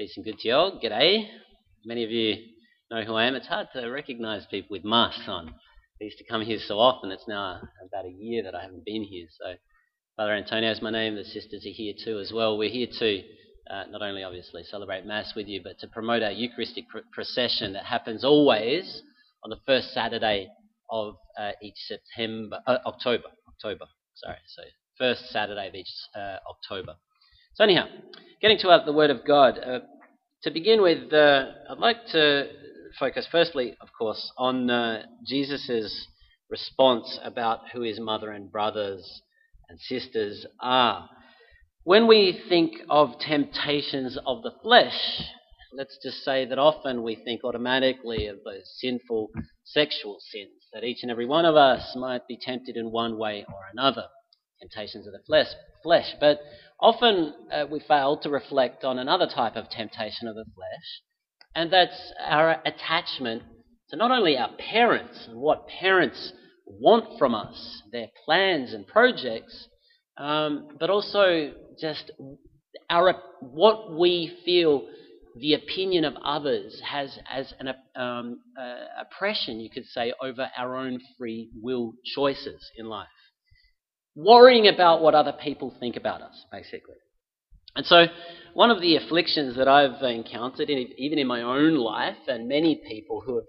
Peace and good to you all. G'day. Many of you know who I am. It's hard to recognise people with masks on. I used to come here so often. It's now about a year that I haven't been here. So, Father Antonio is my name. The sisters are here too as well. We're here to uh, not only obviously celebrate Mass with you, but to promote our Eucharistic pr- procession that happens always on the first Saturday of uh, each September, uh, October. October. Sorry. So first Saturday of each uh, October. So anyhow, getting to the Word of God. Uh, to begin with, uh, I'd like to focus firstly, of course, on uh, Jesus' response about who his mother and brothers and sisters are. When we think of temptations of the flesh, let's just say that often we think automatically of those sinful sexual sins, that each and every one of us might be tempted in one way or another. Temptations of the flesh, flesh. But often uh, we fail to reflect on another type of temptation of the flesh, and that's our attachment to not only our parents and what parents want from us, their plans and projects, um, but also just our what we feel the opinion of others has as an um, uh, oppression, you could say, over our own free will choices in life worrying about what other people think about us, basically. And so, one of the afflictions that I've encountered, even in my own life, and many people who have,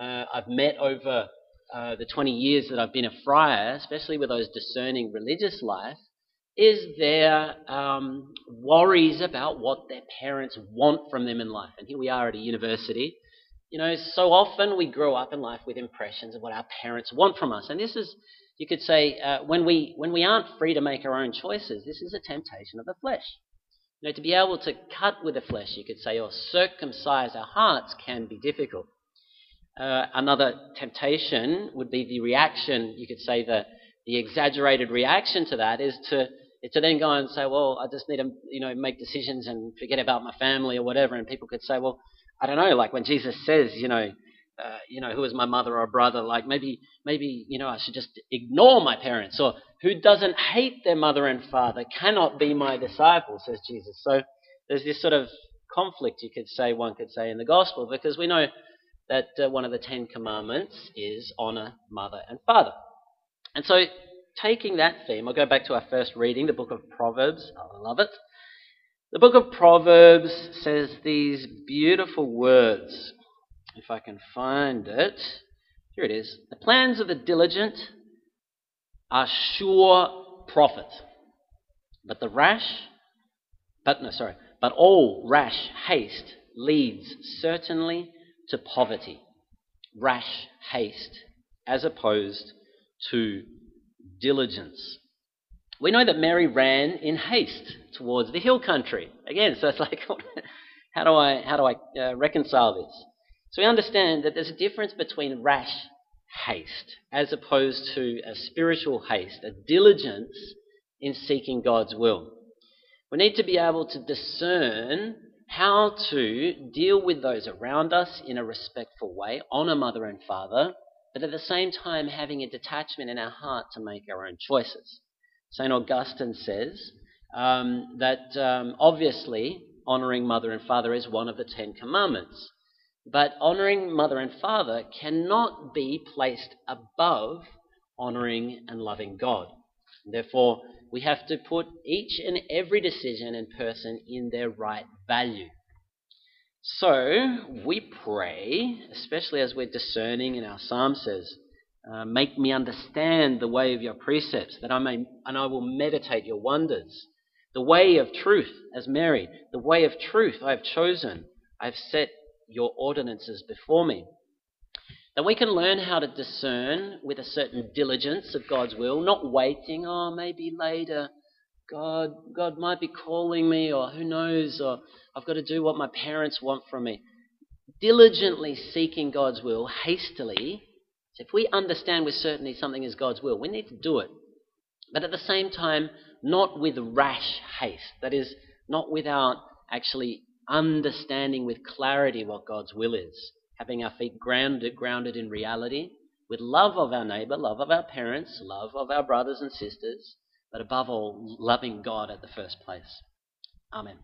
uh, I've met over uh, the 20 years that I've been a friar, especially with those discerning religious life, is their um, worries about what their parents want from them in life. And here we are at a university. You know, so often we grow up in life with impressions of what our parents want from us. And this is you could say uh, when we when we aren't free to make our own choices, this is a temptation of the flesh. You know, to be able to cut with the flesh, you could say, or circumcise our hearts can be difficult. Uh, another temptation would be the reaction. You could say the the exaggerated reaction to that is to to then go and say, well, I just need to you know make decisions and forget about my family or whatever. And people could say, well, I don't know, like when Jesus says, you know, uh, you know, who is my mother or brother? Like maybe, maybe, you know, I should just ignore my parents. Or who doesn't hate their mother and father cannot be my disciple, says Jesus. So there's this sort of conflict, you could say, one could say, in the gospel, because we know that uh, one of the Ten Commandments is honor mother and father. And so, taking that theme, I'll go back to our first reading, the book of Proverbs. I love it. The book of Proverbs says these beautiful words if I can find it. Here it is. The plans of the diligent are sure profit, but the rash, but no, sorry, but all rash haste leads certainly to poverty. Rash haste as opposed to diligence. We know that Mary ran in haste towards the hill country. Again, so it's like, how do I, how do I uh, reconcile this? So we understand that there's a difference between rash haste as opposed to a spiritual haste, a diligence in seeking God's will. We need to be able to discern how to deal with those around us in a respectful way, honour mother and father, but at the same time having a detachment in our heart to make our own choices. St. Augustine says um, that um, obviously honouring mother and father is one of the Ten Commandments. But honoring mother and father cannot be placed above honoring and loving God. Therefore, we have to put each and every decision and person in their right value. So, we pray, especially as we're discerning, and our psalm says, uh, Make me understand the way of your precepts, that I may, and I will meditate your wonders. The way of truth, as Mary, the way of truth I have chosen. I have set your ordinances before me. That we can learn how to discern with a certain diligence of God's will, not waiting, oh, maybe later. God, God might be calling me, or who knows, or I've got to do what my parents want from me. Diligently seeking God's will, hastily. So if we understand with certainty something is God's will, we need to do it. But at the same time, not with rash haste. That is, not without actually understanding with clarity what God's will is, having our feet grounded, grounded in reality, with love of our neighbour, love of our parents, love of our brothers and sisters, but above all, loving God at the first place. Amen.